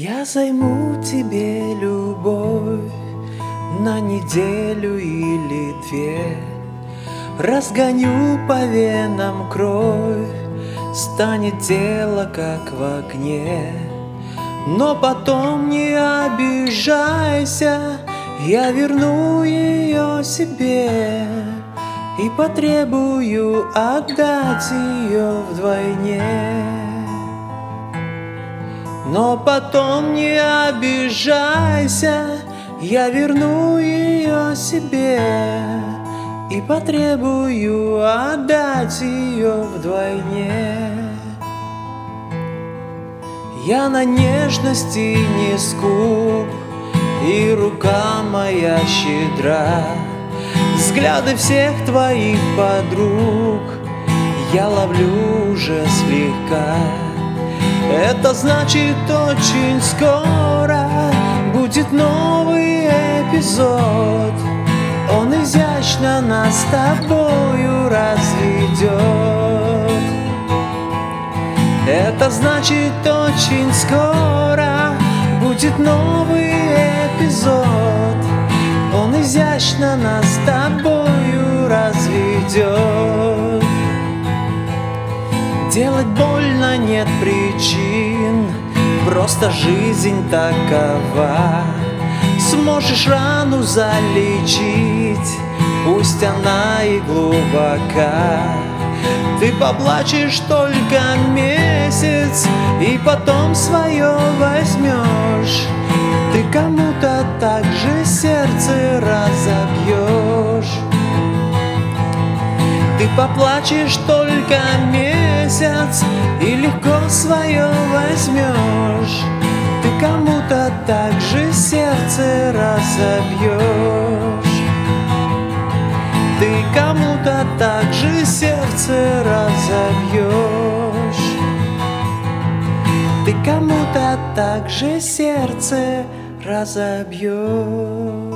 Я займу тебе любовь на неделю или две. Разгоню по венам кровь, станет тело как в огне. Но потом не обижайся, я верну ее себе И потребую отдать ее вдвойне но потом не обижайся, я верну ее себе И потребую отдать ее вдвойне. Я на нежности не скуп, и рука моя щедра. Взгляды всех твоих подруг я ловлю уже слегка это значит очень скоро будет новый эпизод. Он изящно нас с тобою разведет. Это значит очень скоро будет новый эпизод. Он изящно нас с тобою разведет Делать больно нет причин, просто жизнь такова. Сможешь рану залечить, пусть она и глубока. Ты поплачешь только месяц, и потом свое возьмешь. Ты кому-то так же сердце разобьешь. Ты поплачешь только месяц И легко свое возьмешь. Ты кому-то так же сердце разобьешь. Ты кому-то так же сердце разобьешь. Ты кому-то так же сердце разобьешь